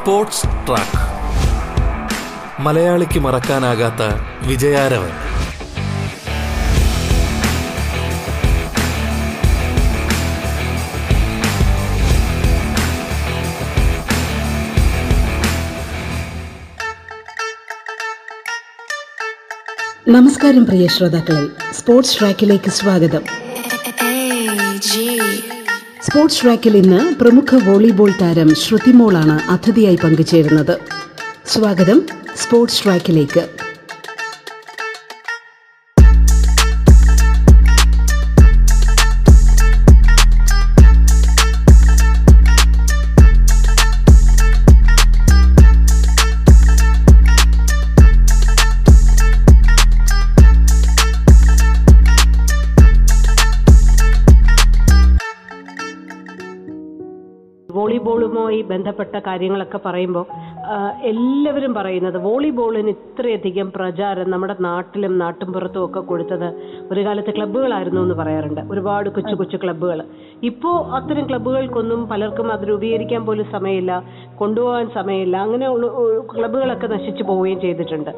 Sports track. മലയാളിക്ക് മറക്കാനാകാത്ത വിജയാരവൻ. നമസ്കാരം പ്രിയ ശ്രോതാക്കളെ. സ്പോർട്സ് ട്രാക്കിലേക്ക് സ്വാഗതം. സ്പോർട്സ് ട്രാക്കിൽ ഇന്ന് പ്രമുഖ വോളിബോൾ താരം ശ്രുതിമോളാണ് അതിഥിയായി പങ്കുചേരുന്നത്. സ്വാഗതം സ്പോർട്സ് ട്രാക്കിലേക്ക്. വോളിബോളുമായി ബന്ധപ്പെട്ട കാര്യങ്ങളൊക്കെ പറയുമ്പോൾ എല്ലാവരും പറയുന്നത് വോളിബോളിന് ഇത്രയധികം പ്രചാരം നമ്മുടെ നാട്ടിലും നാട്ടിൻപുറത്തും ഒക്കെ കൊടുത്തത് ഒരു കാലത്ത് ക്ലബ്ബുകളായിരുന്നു എന്ന് പറയാറുണ്ട്. ഒരുപാട് കൊച്ചു കൊച്ചു ക്ലബ്ബുകൾ. ഇപ്പോൾ അത്തരം ക്ലബ്ബുകൾക്കൊന്നും പലർക്കും അത് രൂപീകരിക്കാൻ പോലും സമയമില്ല കൊണ്ടുപോകാൻ സമയമില്ല അങ്ങനെ ക്ലബ്ബുകളൊക്കെ നശിച്ചു പോവുകയും ചെയ്തിട്ടുണ്ട്.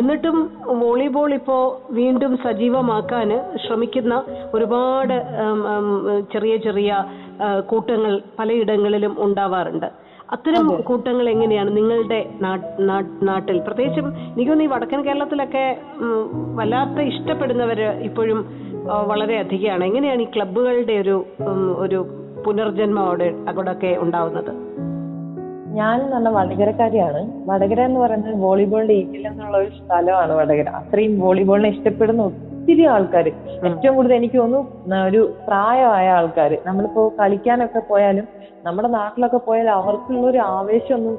എന്നിട്ടും വോളിബോൾ ഇപ്പോൾ വീണ്ടും സജീവമാക്കാൻ ശ്രമിക്കുന്ന ഒരുപാട് ചെറിയ ചെറിയ കൂട്ടങ്ങൾ പലയിടങ്ങളിലും ഉണ്ടാവാറുണ്ട്. അത്തരം കൂട്ടങ്ങൾ എങ്ങനെയാണ് നിങ്ങളുടെ നാട്ടിൽ? പ്രത്യേകിച്ചും എനിക്ക് തോന്നുന്നു ഈ വടക്കൻ കേരളത്തിലൊക്കെ വല്ലാത്ത ഇഷ്ടപ്പെടുന്നവര് ഇപ്പോഴും വളരെ അധികമാണ്. എങ്ങനെയാണ് ഈ ക്ലബ്ബുകളുടെ ഒരു ഒരു പുനർജന്മം അവിടെ അവിടെയൊക്കെ ഉണ്ടാവുന്നത്? ഞാൻ നല്ല വടകരക്കാരിയാണ്. വടകര എന്ന് പറയുന്നത് വോളിബോളിന്റെ ഈറ്റിൽ എന്നുള്ള ഒരു സ്ഥലമാണ് വടകര. അത്രയും വോളിബോളിനെ ഇഷ്ടപ്പെടുന്ന ഒത്തിരി ആൾക്കാർ ഏറ്റവും കൂടുതൽ എനിക്ക് തോന്നുന്നു ഒരു പ്രായമായ ആൾക്കാർ നമ്മളിപ്പോ കളിക്കാനൊക്കെ പോയാലും നമ്മുടെ നാട്ടിലൊക്കെ പോയാൽ അവർക്കുള്ള ഒരു ആവേശമൊന്നും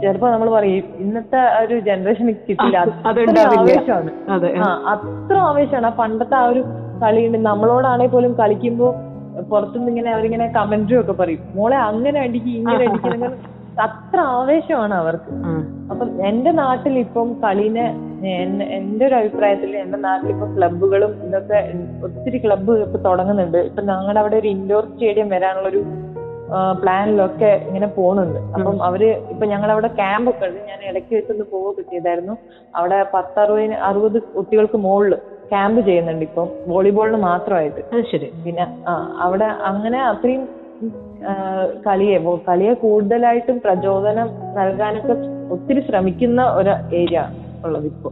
ചിലപ്പോ നമ്മൾ പറയും ഇന്നത്തെ ഒരു ജനറേഷൻ കിട്ടില്ല. അത്ര. ആവേശമാണ്. അതെ അത്ര ആവേശമാണ്. ആ പണ്ടത്തെ ആ ഒരു കളിയുണ്ട് നമ്മളോടാണെ പോലും കളിക്കുമ്പോ പുറത്തുനിന്ന് ഇങ്ങനെ അവരിങ്ങനെ കമന്ററി ഒക്കെ പറയും. മോളെ അങ്ങനെ അടിക്ക് ഇങ്ങനെ അടിക്കുന്ന അത്ര ആവേശമാണ് അവർക്ക്. അപ്പം എന്റെ നാട്ടിൽ ഇപ്പം കളീനെ എന്റെ ഒരു അഭിപ്രായത്തിൽ എന്റെ നാട്ടിൽ ഇപ്പൊ ക്ലബ്ബുകളും ഇതൊക്കെ ഒത്തിരി ക്ലബ്ബ് ഇപ്പൊ തുടങ്ങുന്നുണ്ട്. ഇപ്പൊ ഞങ്ങളുടെ അവിടെ ഒരു ഇൻഡോർ സ്റ്റേഡിയം വരാനുള്ള ഒരു പ്ലാനിലൊക്കെ ഇങ്ങനെ പോകുന്നുണ്ട് അപ്പം അവർ ഇപ്പൊ ഞങ്ങളുടെ അവിടെ ക്യാമ്പ് ഒക്കെ ഉണ്ട്. ഞാൻ ഇടയ്ക്ക് വെച്ചൊന്ന് പോവുകയൊക്കെ ചെയ്തായിരുന്നു അവിടെ പത്തറുപതിന് അറുപത് കുട്ടികൾക്ക് മുകളിൽ ക്യാമ്പ് ചെയ്യുന്നുണ്ട് ഇപ്പം. വോളിബോളിന് മാത്രമായിട്ട്. ശരി. പിന്നെ അവിടെ അങ്ങനെ അത്രയും കളിയെ കളിയെ കൂടുതലായിട്ടും പ്രചോദനം നൽകാനൊക്കെ ഒത്തിരി ശ്രമിക്കുന്ന ഒരു ഏരിയ ഉള്ളത് ഇപ്പൊ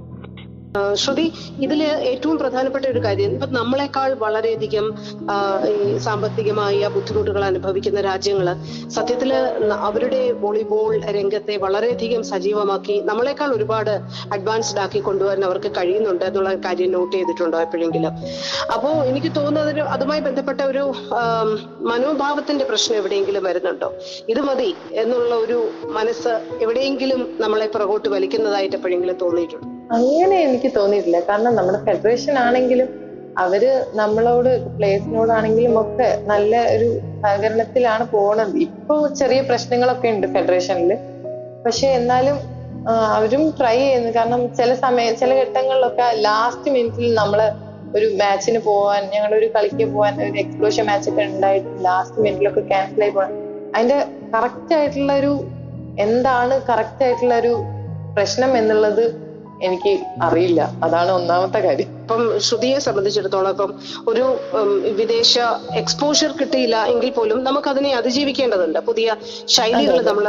ശ്രുതി ഇതിൽ ഏറ്റവും പ്രധാനപ്പെട്ട ഒരു കാര്യം ഇപ്പൊ നമ്മളെക്കാൾ വളരെയധികം സാമ്പത്തികമായ ബുദ്ധിമുട്ടുകൾ അനുഭവിക്കുന്ന രാജ്യങ്ങൾ സത്യത്തിൽ അവരുടെ വോളിബോൾ രംഗത്തെ വളരെയധികം സജീവമാക്കി നമ്മളെക്കാൾ ഒരുപാട് അഡ്വാൻസ്ഡ് ആക്കി കൊണ്ടുവരാൻ അവർക്ക് കഴിയുന്നുണ്ട് എന്നുള്ള കാര്യം നോട്ട് ചെയ്തിട്ടുണ്ടോ എപ്പോഴെങ്കിലും? അപ്പോ എനിക്ക് തോന്നുന്നത് അതുമായി ബന്ധപ്പെട്ട ഒരു മനോഭാവത്തിന്റെ പ്രശ്നം എവിടെയെങ്കിലും വരുന്നുണ്ടോ? ഇത് മതി എന്നുള്ള ഒരു മനസ്സ് എവിടെയെങ്കിലും നമ്മളെ പുറകോട്ട് വലിക്കുന്നതായിട്ട് എപ്പോഴെങ്കിലും തോന്നിയിട്ടുണ്ടോ? അങ്ങനെ എനിക്ക് തോന്നിയിട്ടില്ല. കാരണം നമ്മുടെ ഫെഡറേഷൻ ആണെങ്കിലും അവർ നമ്മളോട് പ്ലേസിനോടാണെങ്കിലും ഒക്കെ നല്ല ഒരു സഹകരണത്തിലാണ് പോണത്. ഇപ്പൊ ചെറിയ പ്രശ്നങ്ങളൊക്കെ ഉണ്ട് ഫെഡറേഷനിൽ പക്ഷെ എന്നാലും അവരും ട്രൈ ചെയ്യുന്നു. കാരണം ചില സമയ ചില ഘട്ടങ്ങളിലൊക്കെ ലാസ്റ്റ് മിനിറ്റിൽ നമ്മൾ ഒരു മാച്ചിന് പോവാൻ ഞങ്ങളുടെ ഒരു കളിക്ക് പോവാൻ ഒരു എക്സ്പ്ലോഷൻ മാച്ച് ഒക്കെ ഉണ്ടായിട്ട് ലാസ്റ്റ് മിനിറ്റിലൊക്കെ ക്യാൻസൽ ആയി പോകാൻ അതിന്റെ കറക്റ്റ് ആയിട്ടുള്ള ഒരു എന്താണ് കറക്റ്റ് ആയിട്ടുള്ള ഒരു പ്രശ്നം എന്നുള്ളത് എനിക്ക് അറിയില്ല. അതാണ് ഒന്നാമത്തെ കാര്യം. ഇപ്പം ശ്രുതിയെ സംബന്ധിച്ചിടത്തോളം ഇപ്പം ഒരു വിദേശ എക്സ്പോഷർ കിട്ടിയില്ല എങ്കിൽ പോലും നമുക്ക് അതിനെ അതിജീവിക്കേണ്ടതുണ്ട്. പുതിയ ശൈലികൾ നമ്മൾ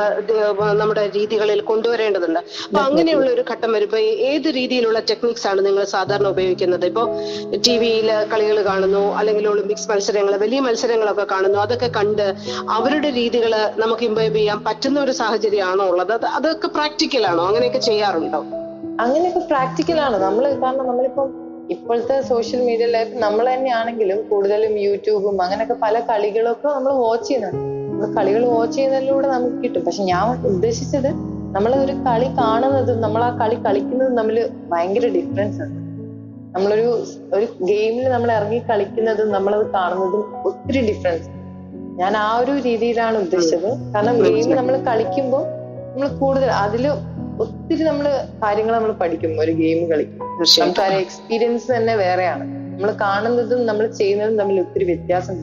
നമ്മുടെ രീതികളിൽ കൊണ്ടുവരേണ്ടതുണ്ട്. അപ്പൊ അങ്ങനെയുള്ള ഒരു ഘട്ടം വരുമ്പോ ഏത് രീതിയിലുള്ള ടെക്നിക്സ് ആണ് നിങ്ങൾ സാധാരണ ഉപയോഗിക്കുന്നത്? ഇപ്പോ ടി വിയിൽ കളികൾ കാണുന്നു അല്ലെങ്കിൽ ഒളിമ്പിക്സ് മത്സരങ്ങൾ വലിയ മത്സരങ്ങളൊക്കെ കാണുന്നു അതൊക്കെ കണ്ട് അവരുടെ രീതികൾ നമുക്ക് ഇമ്പൈബ് ചെയ്യാൻ പറ്റുന്ന ഒരു സാഹചര്യമാണോ ഉള്ളത്? അതൊക്കെ പ്രാക്ടിക്കൽ ആണോ? അങ്ങനെയൊക്കെ ചെയ്യാറുണ്ടോ? അങ്ങനെയൊക്കെ പ്രാക്ടിക്കൽ ആണ്. നമ്മൾ കാരണം നമ്മളിപ്പം ഇപ്പോഴത്തെ സോഷ്യൽ മീഡിയ ലൈഫ് നമ്മൾ തന്നെയാണെങ്കിലും കൂടുതലും യൂട്യൂബും അങ്ങനെയൊക്കെ പല കളികളൊക്കെ നമ്മൾ വാച്ച് ചെയ്യുന്നുണ്ട്. കളികൾ വാച്ച് ചെയ്യുന്നതിലൂടെ നമുക്ക് കിട്ടും. പക്ഷെ ഞാൻ ഉദ്ദേശിച്ചത് നമ്മൾ ഒരു കളി കാണുന്നതും നമ്മൾ ആ കളി കളിക്കുന്നതും തമ്മിൽ ഭയങ്കര ഡിഫറൻസ് ഉണ്ട് നമ്മളൊരു ഒരു ഗെയിമിൽ നമ്മൾ ഇറങ്ങി കളിക്കുന്നതും നമ്മളത് കാണുന്നതും ഒത്തിരി ഡിഫറൻസ് ഞാൻ ആ ഒരു രീതിയിലാണ് ഉദ്ദേശിച്ചത്. കാരണം ഗെയിം നമ്മൾ കളിക്കുമ്പോൾ നമ്മൾ കൂടുതൽ അതിൽ ഒത്തിരി നമ്മൾ കാര്യങ്ങൾ നമ്മൾ പഠിക്കും ഒരു ഗെയിം കളിക്കും. നമുക്ക് ആ എക്സ്പീരിയൻസ് തന്നെ വേറെയാണ്. നമ്മൾ കാണുന്നതും നമ്മൾ ചെയ്യുന്നതും തമ്മിൽ ഒത്തിരി വ്യത്യാസം.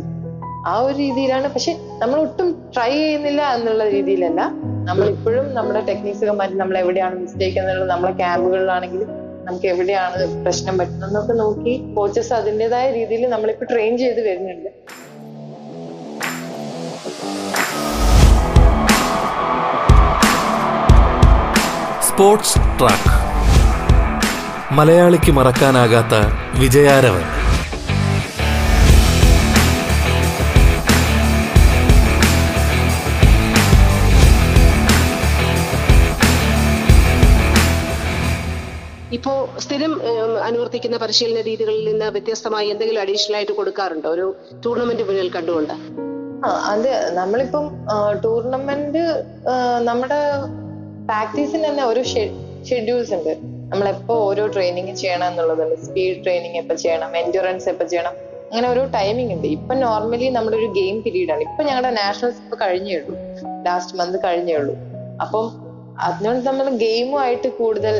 ആ ഒരു രീതിയിലാണ്. പക്ഷെ നമ്മൾ ഒട്ടും ട്രൈ ചെയ്യുന്നില്ല എന്നുള്ള രീതിയിലല്ല. നമ്മൾ ഇപ്പോഴും നമ്മുടെ ടെക്നീക്സ് ഒക്കെ മാറ്റി നമ്മൾ എവിടെയാണ് മിസ്റ്റേക്ക് എന്നുള്ളത് നമ്മളെ ക്യാമ്പുകളിലാണെങ്കിലും നമുക്ക് എവിടെയാണ് പ്രശ്നം പറ്റുന്നതെന്നൊക്കെ നോക്കി കോച്ചസ് അതിന്റെതായ രീതിയിൽ നമ്മളിപ്പോൾ ട്രെയിൻ ചെയ്ത് വരുന്നുണ്ട്. Sports track. മലയാളിക്ക് മറക്കാനാകാത്ത വിജയാരവൻ. ഇപ്പോ സ്ഥിരം അനുവർത്തിക്കുന്ന പരിശീലന രീതികളിൽ നിന്ന് വ്യത്യസ്തമായി എന്തെങ്കിലും അഡീഷണൽ ആയിട്ട് കൊടുക്കാറുണ്ടോ? ഒരു ടൂർണമെന്റ് മുന്നിൽ കണ്ടുകൊണ്ട്. അത് നമ്മളിപ്പം ടൂർണമെന്റ് നമ്മുടെ പ്രാക്ടീസിന് തന്നെ ഒരു ഷെഡ്യൂൾസ് ഉണ്ട്. നമ്മൾ ഓരോ ട്രെയിനിങ് ചെയ്യണം എന്നുള്ളതുണ്ട് സ്പീഡ് ട്രെയിനിങ് എപ്പോ ചെയ്യണം എൻഡ്യൂറൻസ് എപ്പോ ചെയ്യണം അങ്ങനെ ഓരോ ടൈമിംഗ് ഉണ്ട്. ഇപ്പൊ നോർമലി നമ്മുടെ ഒരു ഗെയിം പീരീഡ് ആണ്. ഇപ്പൊ ഞങ്ങളുടെ നാഷണൽസ് ഇപ്പൊ കഴിഞ്ഞേ ഉള്ളൂ. ലാസ്റ്റ് മന്ത് കഴിഞ്ഞേ ഉള്ളൂ. അപ്പം അതിനോട് നമ്മൾ ഗെയിമുമായിട്ട് കൂടുതൽ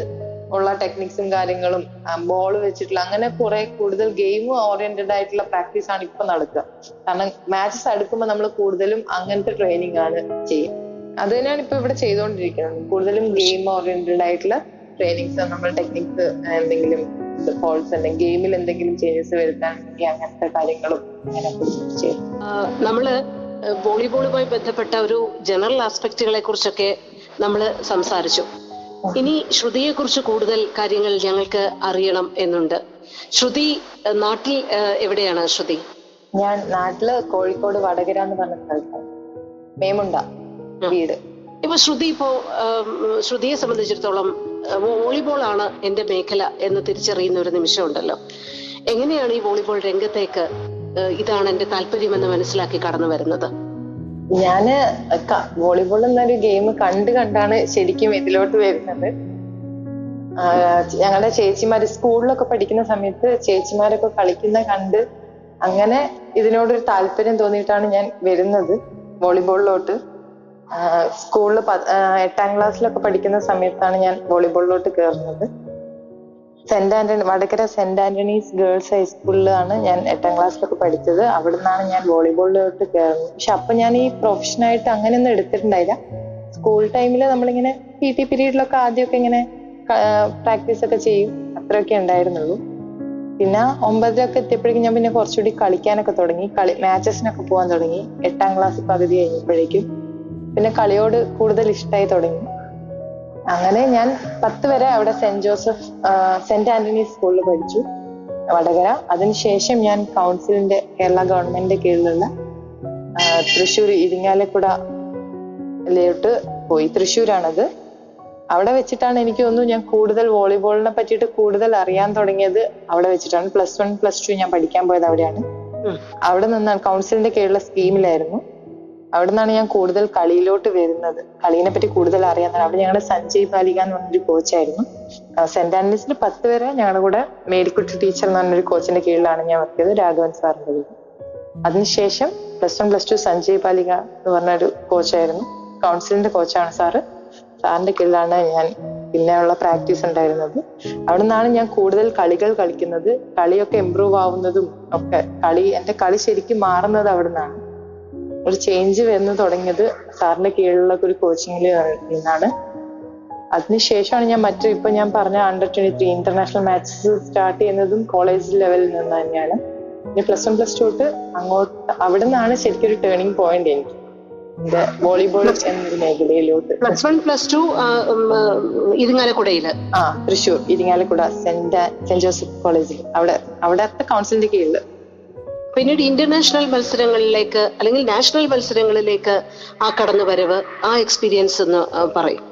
ഉള്ള ടെക്നിക്സും കാര്യങ്ങളും ബോൾ വെച്ചിട്ടുള്ള അങ്ങനെ കുറെ കൂടുതൽ ഗെയിം ഓറിയന്റഡ് ആയിട്ടുള്ള പ്രാക്ടീസ് ആണ് ഇപ്പൊ നടക്കുക കാരണം മാച്ചസ് അടുക്കുമ്പോൾ നമ്മൾ കൂടുതലും അങ്ങനത്തെ ട്രെയിനിങ് ആണ് ചെയ്യുക അത് തന്നെയാണ് ഇപ്പൊ ഇവിടെ ചെയ്തുകൊണ്ടിരിക്കുന്നത് കൂടുതലും ഗെയിം ഓറിയന്റഡ് ആയിട്ടുള്ള ട്രെയിനിങ്സ് നമ്മൾ ടെക്നിക്സ് എന്തെങ്കിലും ഫോൾസ് ഉണ്ടെങ്കിൽ ഗെയിമിൽ എന്തെങ്കിലും ചേഞ്ചസ് വരുത്താണെങ്കിൽ അങ്ങനത്തെ കാര്യങ്ങളും നമ്മൾ വോളിബോളുമായി ബന്ധപ്പെട്ട ഒരു ജനറൽ ആസ്പെക്റ്റുകളെ കുറിച്ചൊക്കെ നമ്മൾ സംസാരിച്ചു. ഇനി ശ്രുതിയെ കുറിച്ച് കൂടുതൽ കാര്യങ്ങൾ ഞങ്ങൾക്ക് അറിയണം എന്നുണ്ട്. ശ്രുതി നാട്ടിൽ എവിടെയാണ് ശ്രുതി? ഞാൻ നാട്ടിൽ കോഴിക്കോട് വടകര എന്ന് പറഞ്ഞ സ്ഥലത്താണ്. മേമുണ്ട. വീട്. ഇപ്പൊ ശ്രുതി ഇപ്പോ ശ്രുതിയെ സംബന്ധിച്ചിടത്തോളം വോളിബോൾ ആണ് എന്റെ മേഖല എന്ന് തിരിച്ചറിയുന്ന ഒരു നിമിഷമുണ്ടല്ലോ. എങ്ങനെയാണ് ഈ വോളിബോൾ രംഗത്തേക്ക് ഇതാണ് എന്റെ താല്പര്യം എന്ന് മനസ്സിലാക്കി കടന്നു വരുന്നത്? ഞാൻ വോളിബോൾ എന്നൊരു ഗെയിം കണ്ട് കണ്ടാണ് ശരിക്കും ഇതിലോട്ട് വരുന്നത്. ഞങ്ങളുടെ ചേച്ചിമാര് സ്കൂളിലൊക്കെ പഠിക്കുന്ന സമയത്ത് ചേച്ചിമാരൊക്കെ കളിക്കുന്ന കണ്ട് അങ്ങനെ ഇതിനോടൊരു താല്പര്യം തോന്നിയിട്ടാണ് ഞാൻ വരുന്നത് വോളിബോളിലോട്ട്. സ്കൂളിൽ എട്ടാം ക്ലാസ്സിലൊക്കെ പഠിക്കുന്ന സമയത്താണ് ഞാൻ വോളിബോളിലോട്ട് കയറുന്നത് saint Antony Vadakara saint Antony's girls ഹൈസ്കൂളിലാണ് ഞാൻ എട്ടാം ക്ലാസ്സിലൊക്കെ പഠിച്ചത്. അവിടെ നിന്നാണ് ഞാൻ വോളിബോളിലോട്ട് കയറുന്നത് പക്ഷെ അപ്പൊ ഞാൻ ഈ പ്രൊഫഷനായിട്ട് അങ്ങനെയൊന്നും എടുത്തിട്ടുണ്ടായില്ല. സ്കൂൾ ടൈമിൽ നമ്മളിങ്ങനെ പി ടി പീരീഡിലൊക്കെ ആദ്യമൊക്കെ ഇങ്ങനെ പ്രാക്ടീസ് ഒക്കെ ചെയ്യും. അത്രയൊക്കെ ഉണ്ടായിരുന്നുള്ളൂ. പിന്നെ ഒമ്പതിലൊക്കെ എത്തിയപ്പോഴേക്കും ഞാൻ പിന്നെ കുറച്ചുകൂടി കളിക്കാനൊക്കെ തുടങ്ങി. കളി മാച്ചസിനൊക്കെ പോകാൻ തുടങ്ങി. എട്ടാം ക്ലാസ് പകുതി കഴിഞ്ഞപ്പോഴേക്കും. പിന്നെ കളിയോട് കൂടുതൽ ഇഷ്ടമായി തുടങ്ങി. അങ്ങനെ ഞാൻ പത്ത് വരെ അവിടെ സെന്റ് ജോസഫ് സെന്റ് ആന്റണി സ്കൂളിൽ പഠിച്ചു വടകര. അതിനുശേഷം ഞാൻ കൗൺസിലിന്റെ കേരള ഗവൺമെന്റിന്റെ കീഴിലുള്ള തൃശ്ശൂർ ഇരിങ്ങാലക്കുടയിലോട്ട് പോയി. തൃശ്ശൂരാണത്. അവിടെ വെച്ചിട്ടാണ് എനിക്ക് തോന്നുന്നു ഞാൻ കൂടുതൽ വോളിബോളിനെ പറ്റിയിട്ട് കൂടുതൽ അറിയാൻ തുടങ്ങിയത് അവിടെ വെച്ചിട്ടാണ്. പ്ലസ് വൺ പ്ലസ് ടു ഞാൻ പഠിക്കാൻ പോയത് അവിടെയാണ്. അവിടെ നിന്നാണ് കൗൺസിലിന്റെ കീഴിലുള്ള സ്കീമിലായിരുന്നു. അവിടെ നിന്നാണ് ഞാൻ കൂടുതൽ കളിയിലോട്ട് വരുന്നത്. കളീനെ പറ്റി കൂടുതൽ അറിയാൻ. അവിടെ ഞങ്ങളുടെ സഞ്ജയ് ബാലിക എന്ന് പറഞ്ഞൊരു കോച്ചായിരുന്നു സെന്റ് ആൻഡ്രീസിൽ പത്ത് വരെ ഞങ്ങളുടെ കൂടെ മേരിക്കുട്ടി ടീച്ചർ എന്ന് പറഞ്ഞൊരു കോച്ചിന്റെ കീഴിലാണ് ഞാൻ വർക്ക് ചെയ്തത് രാഘവൻ സാറിന്റെ കീഴിൽ. അതിനുശേഷം plus one plus two Sanjay Balika എന്ന് പറഞ്ഞൊരു കോച്ചായിരുന്നു കൗൺസിലിന്റെ കോച്ചാണ് സാറ് സാറിന്റെ കീഴിലാണ് ഞാൻ പിന്നെയുള്ള പ്രാക്ടീസ് ഉണ്ടായിരുന്നത്. അവിടെ നിന്നാണ് ഞാൻ കൂടുതൽ കളികൾ കളിക്കുന്നത്. കളിയൊക്കെ ഇമ്പ്രൂവ് ആവുന്നതും ഒക്കെ കളി എന്റെ കളി ശരിക്കും മാറുന്നത് അവിടെ നിന്നാണ് ഒരു ചേഞ്ച് വന്നു തുടങ്ങിയത് സാറിന്റെ കീഴിലുള്ള ഒരു കോച്ചിങ്ങിൽ നിന്നാണ്. അതിനുശേഷമാണ് ഞാൻ മറ്റു ഇപ്പൊ ഞാൻ പറഞ്ഞ under twenty three international matches start ചെയ്യുന്നതും കോളേജ് ലെവലിൽ നിന്ന് തന്നെയാണ്. പിന്നെ പ്ലസ് വൺ പ്ലസ് ടു തൊട്ട് അങ്ങോട്ട് അവിടെ നിന്നാണ് ശരിക്കും ഒരു ടേണിംഗ് പോയിന്റ് എനിക്ക്. എന്റെ വോളിബോൾ എന്ന മേഖലയിലോട്ട്. പ്ലസ് വൺ പ്ലസ് ടു ഇരിങ്ങാലക്കുടയിൽ. ആ Thrissur Irinjalakuda saint saint Joseph കോളേജിൽ അവിടെ അവിടത്തെ കൗൺസിലിന്റെ കീഴിൽ പിന്നീട് ഇന്റർനാഷണൽ മത്സരങ്ങളിലേക്ക് അല്ലെങ്കിൽ നാഷണൽ മത്സരങ്ങളിലേക്ക് ആ കടന്നുവരവ് ആ എക്സ്പീരിയൻസ് എന്ന് പറയും.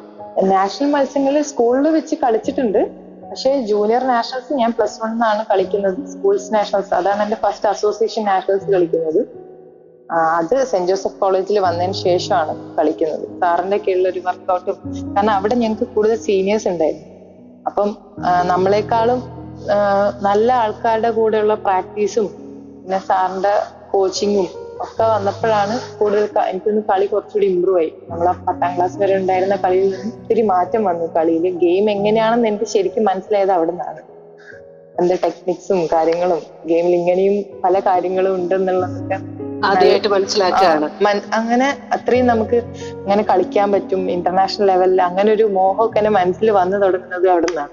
നാഷണൽ മത്സരങ്ങളിൽ സ്കൂളിൽ വെച്ച് കളിച്ചിട്ടുണ്ട്. പക്ഷേ ജൂനിയർ നാഷണൽസ് ഞാൻ പ്ലസ് വണ്ണിനാണ് കളിക്കുന്നത്. സ്കൂൾസ് നാഷണൽസ് അതാണ് എന്റെ ഫസ്റ്റ് അസോസിയേഷൻ നാഷണൽസ് കളിക്കുന്നത്. അത് സെന്റ് ജോസഫ് കോളേജിൽ വന്നതിന് ശേഷമാണ് കളിക്കുന്നത്. സാറിന്റെ കീഴിൽ ഒരു വർക്കൗട്ടും കാരണം അവിടെ ഞങ്ങൾക്ക് കൂടുതൽ സീനിയേഴ്സ് ഉണ്ടായിരുന്നു. അപ്പം നമ്മളെക്കാളും നല്ല ആൾക്കാരുടെ കൂടെയുള്ള പ്രാക്ടീസും പിന്നെ സാറിന്റെ കോച്ചിങ്ങും ഒക്കെ വന്നപ്പോഴാണ് കൂടുതൽ എനിക്കൊന്ന് കളി കുറച്ചുകൂടി ഇമ്പ്രൂവ് ആയി. നമ്മൾ ആ പത്താം ക്ലാസ് വരെ ഉണ്ടായിരുന്ന കളിയിൽ നിന്ന് ഒത്തിരി മാറ്റം വന്നു കളിയിൽ. ഗെയിം എങ്ങനെയാണെന്ന് എനിക്ക് ശരിക്കും മനസ്സിലായത് അവിടെ നിന്നാണ് എന്റെ ടെക്നിക്സും കാര്യങ്ങളും ഗെയിമിൽ ഇങ്ങനെയും പല കാര്യങ്ങളും ഉണ്ടെന്നുള്ളതൊക്കെ ആദ്യമായിട്ട് മനസ്സിലാക്കുകയാണ്. അങ്ങനെ അത്രയും നമുക്ക് അങ്ങനെ കളിക്കാൻ പറ്റും ഇന്റർനാഷണൽ ലെവലിൽ അങ്ങനെ ഒരു മോഹമൊക്കെ എന്റെ മനസ്സിൽ വന്നു തുടങ്ങുന്നത് അവിടെ നിന്നാണ്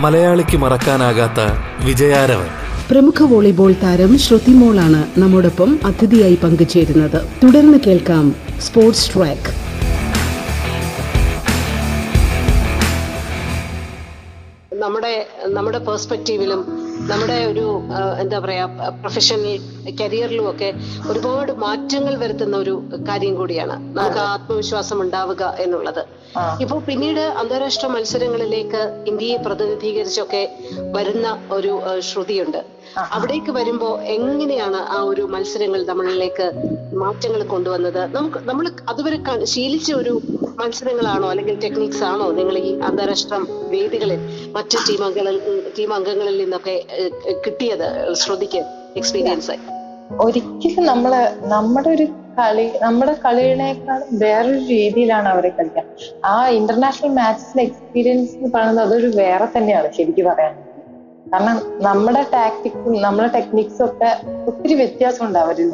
മലയാളിക്ക് മറക്കാനാകാത്ത വിജയാരവൻ. പ്രമുഖ വോളിബോൾ താരം ശ്രുതി മോളാണ് നമ്മോടൊപ്പം അതിഥിയായി പങ്കുചേരുന്നത്. തുടർന്ന് കേൾക്കാം സ്പോർട്സ് ട്രാക്ക്. നമ്മുടെ നമ്മുടെ പേഴ്സ്പെക്റ്റീവിലും നമ്മുടെ ഒരു എന്താ പറയാ പ്രൊഫഷണൽ കരിയറിലും ഒക്കെ ഒരുപാട് മാറ്റങ്ങൾ വരുത്തുന്ന ഒരു കാര്യം കൂടിയാണ്. നമുക്ക് ആത്മവിശ്വാസം ഉണ്ടാവുക എന്നുള്ളത്. ഇപ്പോൾ ഇപ്പൊ പിന്നീട് അന്താരാഷ്ട്ര മത്സരങ്ങളിലേക്ക് ഇന്ത്യയെ പ്രതിനിധീകരിച്ചൊക്കെ വരുന്ന ഒരു ശ്രുതിയുണ്ട്. അവിടേക്ക് വരുമ്പോ എങ്ങനെയാണ് ആ ഒരു മത്സരങ്ങൾ നമ്മളിലേക്ക് മാറ്റങ്ങൾ കൊണ്ടുവന്നത്? നമുക്ക് നമ്മൾ അതുവരെ ശീലിച്ച ഒരു മത്സരങ്ങളാണോ അല്ലെങ്കിൽ ടെക്നിക്സ് ആണോ നിങ്ങൾ ഈ അന്താരാഷ്ട്ര വേദികളിൽ മറ്റു ടീം അംഗങ്ങളിൽ ടീം അംഗങ്ങളിൽ നിന്നൊക്കെ കിട്ടിയത് ശ്രദ്ധിക്ക് എക്സ്പീരിയൻസ് ഒരിക്കലും നമ്മൾ നമ്മുടെ ഒരു കളി നമ്മുടെ കളികളെക്കാളും വേറൊരു രീതിയിലാണ് അവരെ കളിക്കുക. ആ ഇന്റർനാഷണൽ മാച്ചസിലെ എക്സ്പീരിയൻസ് എന്ന് പറയുന്നത് അതൊരു വേറെ തന്നെയാണ് ശരിക്കും പറയാൻ. കാരണം നമ്മുടെ ടാക്ടിക്സും നമ്മുടെ ടെക്നിക്സും ഒക്കെ ഒത്തിരി വ്യത്യാസമുണ്ട് അവരിൽ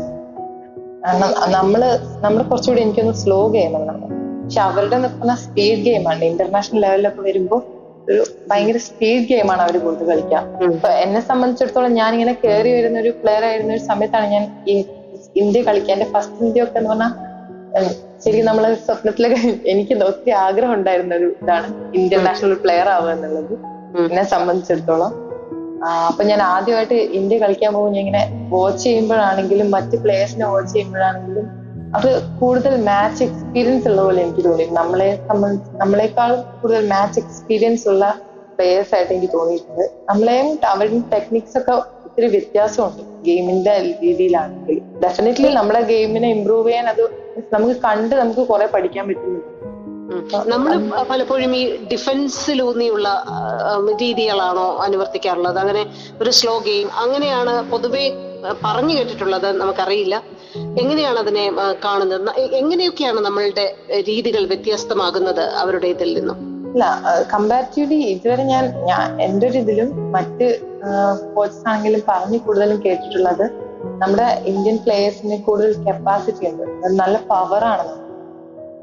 കാരണം നമ്മൾ നമ്മൾ കുറച്ചുകൂടി എനിക്കൊന്ന് സ്ലോ ഗെയിമാണ് നമ്മൾ പക്ഷെ അവരുടെ നിൽക്കുന്ന സ്പീഡ് ഗെയിമാണ് ഇന്റർനാഷണൽ ലെവലിലൊക്കെ വരുമ്പോൾ ഒരു ഭയങ്കര സ്പീഡ് ഗെയിമാണ് അവർ കൂടുതൽ കളിക്കുക. അപ്പൊ എന്നെ സംബന്ധിച്ചിടത്തോളം ഞാൻ ഇങ്ങനെ കയറി വരുന്ന ഒരു പ്ലെയർ ആയിരുന്ന ഒരു സമയത്താണ് ഞാൻ ഈ ഇന്ത്യ കളിക്കുക. എന്റെ ഫസ്റ്റ് ഇന്ത്യ ഒക്കെ എന്ന് പറഞ്ഞാൽ ശരിക്കും നമ്മളെ സ്വപ്നത്തിലൊക്കെ എനിക്ക് ഒത്തിരി ആഗ്രഹം ഉണ്ടായിരുന്ന ഒരു ഇതാണ് ഇന്റർനാഷണൽ പ്ലെയർ ആവുക എന്നുള്ളത്. എന്നെ സംബന്ധിച്ചിടത്തോളം. അപ്പൊ ഞാൻ ആദ്യമായിട്ട് ഇന്ത്യ കളിക്കാൻ പോകുമ്പോൾ ഞാൻ ഇങ്ങനെ വാച്ച് ചെയ്യുമ്പോഴാണെങ്കിലും മറ്റ് പ്ലേയേഴ്സിനെ വാച്ച് ചെയ്യുമ്പോഴാണെങ്കിലും അത് കൂടുതൽ മാച്ച് എക്സ്പീരിയൻസ് ഉള്ള പോലെ എനിക്ക് തോന്നി. നമ്മളെ സംബന്ധിച്ച് നമ്മളെക്കാളും കൂടുതൽ മാച്ച് എക്സ്പീരിയൻസ് ഉള്ള പ്ലേയേഴ്സ് ആയിട്ട് എനിക്ക് തോന്നിയിട്ടുണ്ട്. നമ്മളെയും അവരുടെ ടെക്നിക്സ് ഒക്കെ ഒത്തിരി വ്യത്യാസമുണ്ട് ഗെയിമിന്റെ രീതിയിലാണെങ്കിൽ. ഡെഫിനറ്റ്ലി നമ്മുടെ ഗെയിമിനെ ഇമ്പ്രൂവ് ചെയ്യാൻ അത് നമുക്ക് കണ്ട് നമുക്ക് കുറെ പഠിക്കാൻ പറ്റുന്നുണ്ട്. നമ്മൾ പലപ്പോഴും ഈ ഡിഫൻസിലൂന്നിയുള്ള രീതികളാണോ അനുവർത്തിക്കാറുള്ളത്? അങ്ങനെ ഒരു സ്ലോ ഗെയിം അങ്ങനെയാണ് പൊതുവെ പറഞ്ഞു കേട്ടിട്ടുള്ളത് നമുക്കറിയില്ല. എങ്ങനെയാണ് അതിനെ കാണുന്നത്? എങ്ങനെയൊക്കെയാണ് നമ്മളുടെ രീതികൾ വ്യത്യസ്തമാകുന്നത് അവരുടെ ഇതിൽ നിന്നും? അല്ല കമ്പാരിറ്റീവ്ലി ഇതുവരെ ഞാൻ ഞാൻ എന്റെ ഒരു ഇതിലും മറ്റ് കോച്ചസ് ആണെങ്കിലും പറഞ്ഞു കൂടുതലും കേട്ടിട്ടുള്ളത് നമ്മുടെ ഇന്ത്യൻ പ്ലേയേഴ്സിന് കൂടുതൽ കപ്പാസിറ്റി ഉണ്ട്. നല്ല പവറാണ്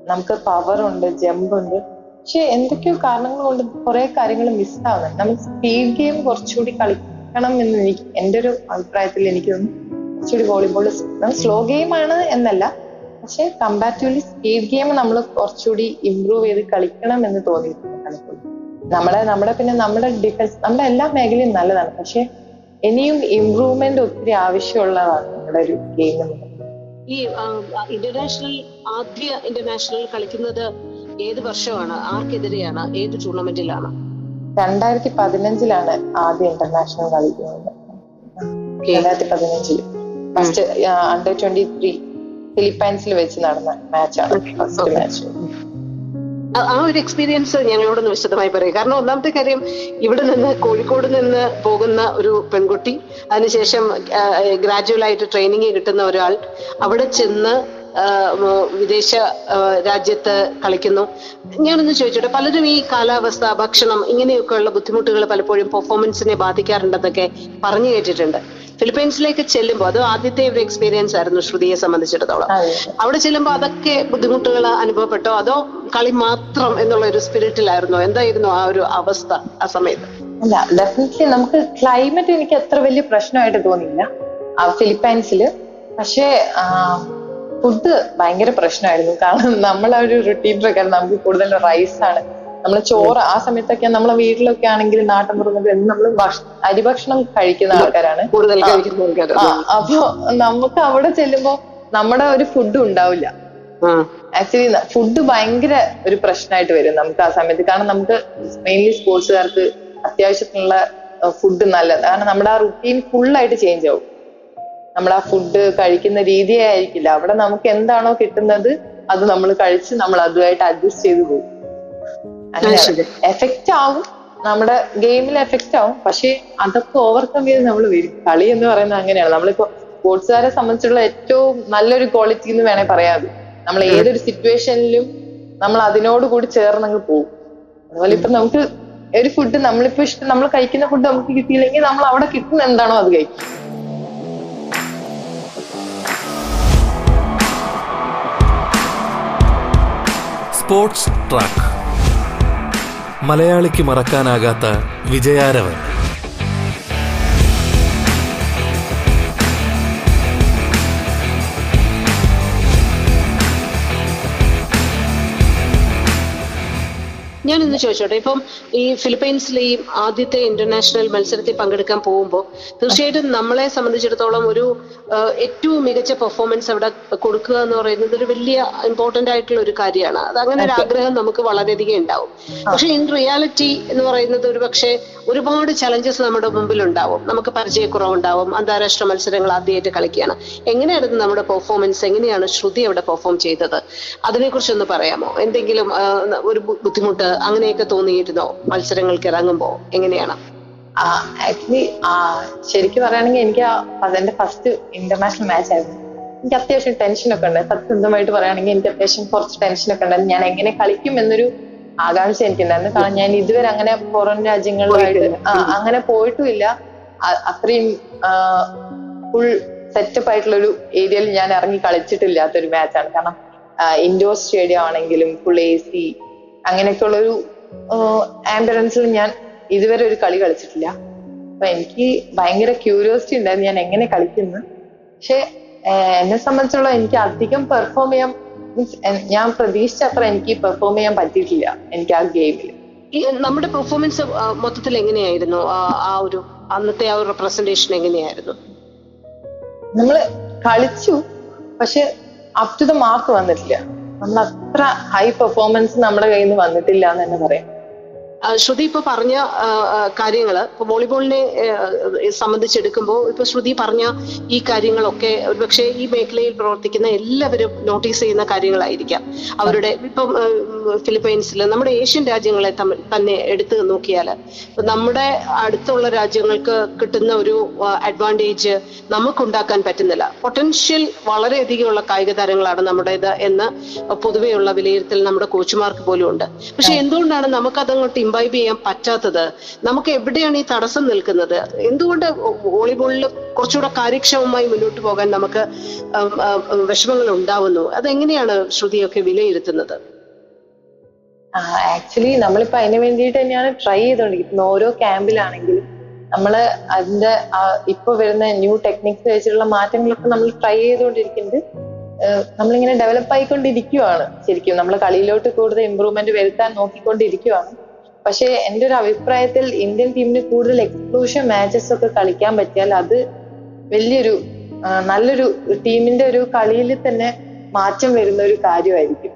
നമുക്ക് പവർ ഉണ്ട് ജമ്പ് ഉണ്ട്. പക്ഷെ എന്തൊക്കെയോ കാരണങ്ങൾ കൊണ്ട് കുറെ കാര്യങ്ങൾ മിസ്സാവുന്നുണ്ട് നമ്മൾ സ്പീഡ് ഗെയിം കുറച്ചുകൂടി കളിക്കണം എന്ന് എനിക്ക് എന്റെ ഒരു അഭിപ്രായത്തിൽ എനിക്ക് തോന്നുന്നു. കുറച്ചുകൂടി വോളിബോൾ സ്ലോ ആണ് എന്നല്ല. പക്ഷെ കമ്പാരിറ്റീവ്ലി സ്പീഡ് ഗെയിം നമ്മൾ കുറച്ചുകൂടി ഇമ്പ്രൂവ് ചെയ്ത് കളിക്കണം എന്ന് തോന്നിയിട്ടുണ്ട് പലപ്പോഴും. നമ്മുടെ പിന്നെ നമ്മുടെ ഡിഫൻസ് നമ്മുടെ എല്ലാ മേഖലയും നല്ലതാണ്. പക്ഷെ ഇനിയും ഇമ്പ്രൂവ്മെന്റ് ഒത്തിരി ആവശ്യമുള്ളതാണ് നമ്മുടെ ഒരു ഗെയിം എന്ന് ഈ ഇന്റർനാഷണൽ ആദ്യ ഇന്റർനാഷണൽ കളിക്കുന്നത് ഏത് വർഷമാണ്? ആർക്കെതിരെയാണ്? ഏത് ടൂർണമെന്റിലാണ്? രണ്ടായിരത്തി പതിനഞ്ചിലാണ് ആദ്യ ഇന്റർനാഷണൽ കളിക്കുന്നത്. രണ്ടായിരത്തി പതിനഞ്ചിൽ ഫസ്റ്റ് അണ്ടർ ട്വന്റി ത്രീ ഫിലിപ്പൈൻസിൽ വെച്ച് നടന്ന മാച്ചാണ് ഫസ്റ്റ് മാച്ച് ആ- ഒരു എക്സ്പീരിയൻസ് ഞങ്ങളോടൊന്ന് വിശദമായി പറയും. കാരണം ഒന്നാമത്തെ കാര്യം ഇവിടെ നിന്ന് കോഴിക്കോട് നിന്ന് പോകുന്ന ഒരു പെൺകുട്ടി അതിനുശേഷം ഗ്രാജുവൽ ആയിട്ട് ട്രെയിനിങ് കിട്ടുന്ന ഒരാൾ അവിടെ ചെന്ന് വിദേശ രാജ്യത്ത് കളിക്കുന്നു. ഞാനൊന്ന് ചോദിച്ചോട്ടെ പലരും ഈ കാലാവസ്ഥ ഭക്ഷണം ഇങ്ങനെയൊക്കെയുള്ള ബുദ്ധിമുട്ടുകൾ പലപ്പോഴും പെർഫോമൻസിനെ ബാധിക്കാറുണ്ടെന്നൊക്കെ പറഞ്ഞു കേട്ടിട്ടുണ്ട്. ഫിലിപ്പൈൻസിലേക്ക് ചെല്ലുമ്പോൾ അത് ആദ്യത്തെ ഒരു എക്സ്പീരിയൻസ് ആയിരുന്നു ശ്രുതിയെ സംബന്ധിച്ചിടത്തോളം. അവിടെ ചെല്ലുമ്പോൾ അതൊക്കെ ബുദ്ധിമുട്ടുകൾ അനുഭവപ്പെട്ടോ? അതോ കളി മാത്രം എന്നുള്ള ഒരു സ്പിരിറ്റിലായിരുന്നു എന്തായിരുന്നു ആ ഒരു അവസ്ഥ ആ സമയത്ത്? അല്ല ഡെഫിനറ്റ്ലി നമുക്ക് ക്ലൈമറ്റ് എനിക്ക് അത്ര വലിയ പ്രശ്നമായിട്ട് തോന്നിയില്ല. ഫിലിപ്പൈൻസിൽ പക്ഷേ ഫുഡ് ഭയങ്കര പ്രശ്നമായിരുന്നു. കാരണം നമ്മളെ ഒരു റുട്ടീൻ പ്രകാരം നമുക്ക് കൂടുതൽ റൈസ് ആണ്. നമ്മൾ ചോറ് ആ സമയത്തൊക്കെ നമ്മളെ വീട്ടിലൊക്കെ ആണെങ്കിൽ നാട്ടിൻ പുറത്തൊക്കെ നമ്മൾ അരിഭക്ഷണം കഴിക്കുന്ന ആൾക്കാരാണ്. കൂടുതൽ. അപ്പൊ നമുക്ക് അവിടെ ചെല്ലുമ്പോ നമ്മുടെ ഒരു ഫുഡ് ഉണ്ടാവില്ല. ആക്ച്വലി ഫുഡ് ഭയങ്കര ഒരു പ്രശ്നമായിട്ട് വരും നമുക്ക് ആ സമയത്ത്. കാരണം നമുക്ക് മെയിൻലി സ്പോർട്സുകാർക്ക് അത്യാവശ്യത്തിനുള്ള ഫുഡ് നല്ലത്. കാരണം നമ്മുടെ ആ റുട്ടീൻ ഫുള്ളായിട്ട് ചേഞ്ച് ആവും. നമ്മൾ ആ ഫുഡ് കഴിക്കുന്ന രീതിയായിരിക്കില്ല. അവിടെ നമുക്ക് എന്താണോ കിട്ടുന്നത് അത് നമ്മൾ കഴിച്ച് നമ്മൾ അതുമായിട്ട് അഡ്ജസ്റ്റ് ചെയ്ത് പോകും. അങ്ങനെ എഫക്റ്റ് ആവും. നമ്മുടെ ഗെയിമിൽ എഫക്റ്റ് ആവും. പക്ഷെ അതൊക്കെ ഓവർകം ചെയ്ത് നമ്മൾ വരും. കളി എന്ന് പറയുന്നത് അങ്ങനെയാണ്. നമ്മളിപ്പോ സ്പോർട്സുകാരെ സംബന്ധിച്ചുള്ള ഏറ്റവും നല്ലൊരു ക്വാളിറ്റി എന്ന് വേണേ പറയാം നമ്മൾ ഏതൊരു സിറ്റുവേഷനിലും നമ്മൾ അതിനോട് കൂടി ചേർന്നങ്ങ് പോകും. അതുപോലെ ഇപ്പൊ നമുക്ക് ഒരു ഫുഡ് നമ്മളിപ്പോ ഇഷ്ടം നമ്മൾ കഴിക്കുന്ന ഫുഡ് നമുക്ക് കിട്ടിയില്ലെങ്കിൽ നമ്മൾ അവിടെ കിട്ടുന്ന എന്താണോ അത് കഴിക്കും. Sports track. മലയാളിക്ക് മറക്കാനാകാത്ത വിജയാരവൻ. ഞാൻ ഇന്ന് ചോദിച്ചോട്ടെ? ഇപ്പം ഈ ഫിലിപ്പൈൻസിലെ ഈ ആദ്യത്തെ ഇന്റർനാഷണൽ മത്സരത്തിൽ പങ്കെടുക്കാൻ പോകുമ്പോൾ തീർച്ചയായിട്ടും നമ്മളെ സംബന്ധിച്ചിടത്തോളം ഒരു ഏറ്റവും മികച്ച പെർഫോമൻസ് അവിടെ കൊടുക്കുക എന്ന് പറയുന്നത് ഒരു വലിയ ഇമ്പോർട്ടന്റ് ആയിട്ടുള്ള ഒരു കാര്യമാണ്. അത് അങ്ങനെ ഒരു ആഗ്രഹം നമുക്ക് വളരെയധികം ഉണ്ടാവും. പക്ഷെ ഇൻ റിയാലിറ്റി എന്ന് പറയുന്നത് ഒരു പക്ഷേ ഒരുപാട് ചലഞ്ചസ് നമ്മുടെ മുമ്പിൽ ഉണ്ടാവും നമുക്ക് പരിചയക്കുറവുണ്ടാവും. അന്താരാഷ്ട്ര മത്സരങ്ങൾ ആദ്യമായിട്ട് കളിക്കുകയാണ്. എങ്ങനെയായിരുന്നു നമ്മുടെ പെർഫോമൻസ് എങ്ങനെയാണ് ശ്രുതി അവിടെ പെർഫോം ചെയ്തത്? അതിനെക്കുറിച്ചൊന്ന് പറയാമോ? എന്തെങ്കിലും ഒരു ബുദ്ധിമുട്ട് അങ്ങനെയൊക്കെ തോന്നിയിരുന്നോ? മത്സരങ്ങൾക്ക് ഇറങ്ങുമ്പോ എങ്ങനെയാണ്? ആക്ച്വലി ശരിക്കും പറയുകയാണെങ്കിൽ എനിക്ക് അതെന്റെ ഫസ്റ്റ് ഇന്റർനാഷണൽ മാച്ച് ആയിരുന്നു. എനിക്ക് അത്യാവശ്യം ടെൻഷനൊക്കെ ഉണ്ട്. സത്യസന്ധമായിട്ട് പറയുകയാണെങ്കിൽ എനിക്ക് അത്യാവശ്യം കുറച്ച് ടെൻഷനൊക്കെ ഉണ്ടായിരുന്നു ഞാൻ എങ്ങനെ കളിക്കും എന്നൊരു ആകാംക്ഷ എനിക്കുണ്ടായിരുന്നു. കാരണം ഞാൻ ഇതുവരെ അങ്ങനെ പുറം രാജ്യങ്ങളിലായിട്ട് അങ്ങനെ പോയിട്ടുമില്ല. ഇല്ല അത്രയും ഫുൾ സെറ്റപ്പ് ആയിട്ടുള്ള ഒരു ഏരിയയിൽ ഞാൻ ഇറങ്ങി കളിച്ചിട്ടില്ലാത്തൊരു മാച്ചാണ് കാരണം ഇൻഡോർ സ്റ്റേഡിയം ആണെങ്കിലും ഫുൾ എ സി അങ്ങനെയൊക്കെയുള്ള ഒരു ആംബുലൻസിൽ ഞാൻ ഇതുവരെ ഒരു കളി കളിച്ചിട്ടില്ല. അപ്പൊ എനിക്ക് ഭയങ്കര ക്യൂരിയോസിറ്റി ഉണ്ടായിരുന്നു ഞാൻ എങ്ങനെ കളിക്കുന്നു. പക്ഷെ എന്നെ സംബന്ധിച്ചുള്ള എനിക്ക് അധികം പെർഫോം ചെയ്യാൻ മീൻസ് ഞാൻ പ്രതീക്ഷിച്ചത്ര എനിക്ക് പെർഫോം ചെയ്യാൻ പറ്റിയിട്ടില്ല എനിക്ക് ആ ഗെയിമിൽ ഈ നമ്മുടെ പെർഫോമൻസ് മൊത്തത്തിൽ എങ്ങനെയായിരുന്നു? ആ ഒരു അന്നത്തെ ആ ഒരു റെപ്രസെന്റേഷൻ എങ്ങനെയായിരുന്നു? നമ്മൾ കളിച്ചു പക്ഷെ അപ് ടു ദ മാർക്ക് വന്നിട്ടില്ല. നമ്മൾ അത്ര ഹൈ പെർഫോമൻസ് നമ്മുടെ കയ്യിൽ നിന്ന് വന്നിട്ടില്ല എന്ന് തന്നെ പറയാം. ശ്രുതി ഇപ്പൊ പറഞ്ഞ കാര്യങ്ങൾ ഇപ്പൊ വോളിബോളിനെ സംബന്ധിച്ചെടുക്കുമ്പോൾ ഇപ്പൊ ശ്രുതി പറഞ്ഞ ഈ കാര്യങ്ങളൊക്കെ ഒരുപക്ഷെ ഈ മേഖലയിൽ പ്രവർത്തിക്കുന്ന എല്ലാവരും നോട്ടീസ് ചെയ്യുന്ന കാര്യങ്ങളായിരിക്കാം. അവരുടെ ഇപ്പം ഫിലിപ്പൈൻസിൽ നമ്മുടെ ഏഷ്യൻ രാജ്യങ്ങളെ തന്നെ എടുത്തു നോക്കിയാൽ നമ്മുടെ അടുത്തുള്ള രാജ്യങ്ങൾക്ക് കിട്ടുന്ന ഒരു അഡ്വാന്റേജ് നമുക്കുണ്ടാക്കാൻ പറ്റുന്നില്ല. പൊട്ടൻഷ്യൽ വളരെയധികമുള്ള കായിക താരങ്ങളാണ് നമ്മുടേത് എന്ന് പൊതുവെയുള്ള വിലയിരുത്തൽ നമ്മുടെ കോച്ചുമാർക്ക് പോലും ഉണ്ട് പക്ഷെ എന്തുകൊണ്ടാണ് നമുക്ക് അതങ്ങോട്ട് ഇംബൈബ് ചെയ്യാൻ പറ്റാത്തത്. നമുക്ക് എവിടെയാണ് ഈ തടസ്സം നിൽക്കുന്നത്? എന്തുകൊണ്ട് വോളിബോളിൽ കുറച്ചുകൂടെ കാര്യക്ഷമമായി മുന്നോട്ട് പോകാൻ നമുക്ക് വിഷമങ്ങൾ ഉണ്ടാവുന്നു? അതെങ്ങനെയാണ് ശ്രുതിയൊക്കെ വിലയിരുത്തുന്നത്? ആക്ച്വലി നമ്മളിപ്പോ അതിന് വേണ്ടിയിട്ട് തന്നെയാണ് ട്രൈ ചെയ്തോണ്ടിരിക്കുന്നത്. ഓരോ ക്യാമ്പിലാണെങ്കിലും നമ്മൾ അതിന്റെ ഇപ്പൊ വരുന്ന ന്യൂ ടെക്നിക്സ് വെച്ചിട്ടുള്ള മാറ്റങ്ങളൊക്കെ നമ്മൾ ട്രൈ ചെയ്തുകൊണ്ടിരിക്കുന്നത് നമ്മളിങ്ങനെ ഡെവലപ്പ് ആയിക്കൊണ്ടിരിക്കുവാണ്. ശരിക്കും നമ്മൾ കളിയിലോട്ട് കൂടുതൽ ഇമ്പ്രൂവ്മെന്റ് വരുത്താൻ നോക്കിക്കൊണ്ടിരിക്കുവാണ്. പക്ഷെ എന്റെ ഒരു അഭിപ്രായത്തിൽ ഇന്ത്യൻ ടീമിന് കൂടുതൽ എക്സ്ക്ലൂഷൻ മാച്ചസ് ഒക്കെ കളിക്കാൻ പറ്റിയാൽ അത് വലിയൊരു നല്ലൊരു ടീമിന്റെ ഒരു കളിയിൽ തന്നെ മാറ്റം വരുന്ന ഒരു കാര്യമായിരിക്കും.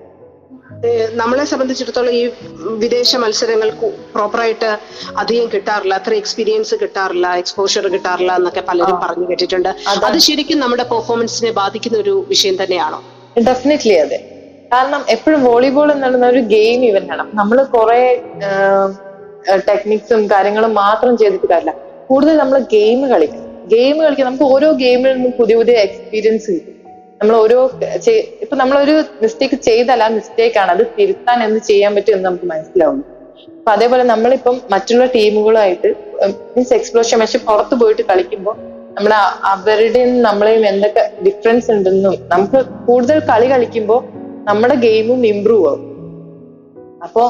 നമ്മളെ സംബന്ധിച്ചിടത്തോളം ഈ വിദേശ മത്സരങ്ങൾ പ്രോപ്പറായിട്ട് അധികം കിട്ടാറില്ല. അത്ര എക്സ്പീരിയൻസ് കിട്ടാറില്ല എക്സ്പോഷർ കിട്ടാറില്ല എന്നൊക്കെ പലരും പറഞ്ഞു കേട്ടിട്ടുണ്ട്. അത് ശരിക്കും നമ്മുടെ പെർഫോമൻസിനെ ബാധിക്കുന്ന ഒരു വിഷയം തന്നെയാണോ? ഡെഫിനറ്റ്ലി അതെ. കാരണം എപ്പോഴും വോളിബോൾ എന്ന് പറയുന്ന ഒരു ഗെയിം ഇവന്റ് ആണ് നമ്മൾ കുറെ ടെക്നിക്സും കാര്യങ്ങളും മാത്രം ചെയ്തിട്ട് കാര്യമില്ല. കൂടുതൽ നമ്മൾ ഗെയിം കളിക്കും. ഗെയിം കളിക്കാൻ നമുക്ക് ഓരോ ഗെയിമിൽ നിന്നും പുതിയ പുതിയ എക്സ്പീരിയൻസ് കിട്ടും. നമ്മൾ ഓരോ ഇപ്പൊ നമ്മളൊരു മിസ്റ്റേക്ക് ചെയ്താൽ ആ മിസ്റ്റേക്ക് ആണ്. അത് തിരുത്താൻ എന്ത് ചെയ്യാൻ പറ്റും എന്ന് നമുക്ക് മനസ്സിലാവും അപ്പൊ അതേപോലെ നമ്മളിപ്പം മറ്റുള്ള ടീമുകളുമായിട്ട് മീൻസ് എക്സ്പ്ലോഷൻ പക്ഷെ പുറത്ത് പോയിട്ട് കളിക്കുമ്പോൾ നമ്മൾ അവരുടെയും നമ്മളെയും എന്തൊക്കെ ഡിഫറൻസ് ഉണ്ടെന്നും നമുക്ക് കൂടുതൽ കളി കളിക്കുമ്പോൾ നമ്മുടെ ഗെയിമും ഇമ്പ്രൂവ് ആവും. അപ്പോ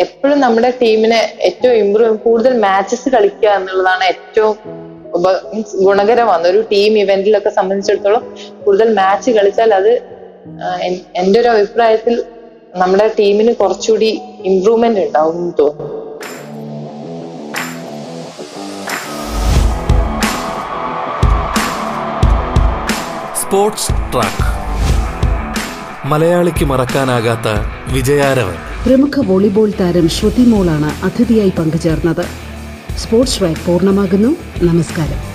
എപ്പോഴും നമ്മുടെ ടീമിനെ ഏറ്റവും ഇമ്പ്രൂവ് കൂടുതൽ മാച്ചസ് കളിക്കുക എന്നുള്ളതാണ് ഏറ്റവും ഗുണകരമാണ്. ഒരു ടീം ഇവന്റിലൊക്കെ സംബന്ധിച്ചിടത്തോളം കൂടുതൽ മാച്ച് കളിച്ചാൽ അത് എന്റെ ഒരു അഭിപ്രായത്തിൽ നമ്മുടെ ടീമിന് കുറച്ചുകൂടി ഇമ്പ്രൂവ്മെന്റ് ഉണ്ടാവും എന്ന് തോന്നുന്നു. സ്പോർട്സ് ട്രാക്ക് മലയാളിക്ക് മറക്കാനാകാത്ത വിജയാരവൻ. പ്രമുഖ വോളിബോൾ താരം ശ്രുതി മോളാണ് അതിഥിയായി പങ്കുചേർന്നത്. സ്പോർട്സ് ട്രാക്ക് പൂർണമാകുന്നു. നമസ്കാരം.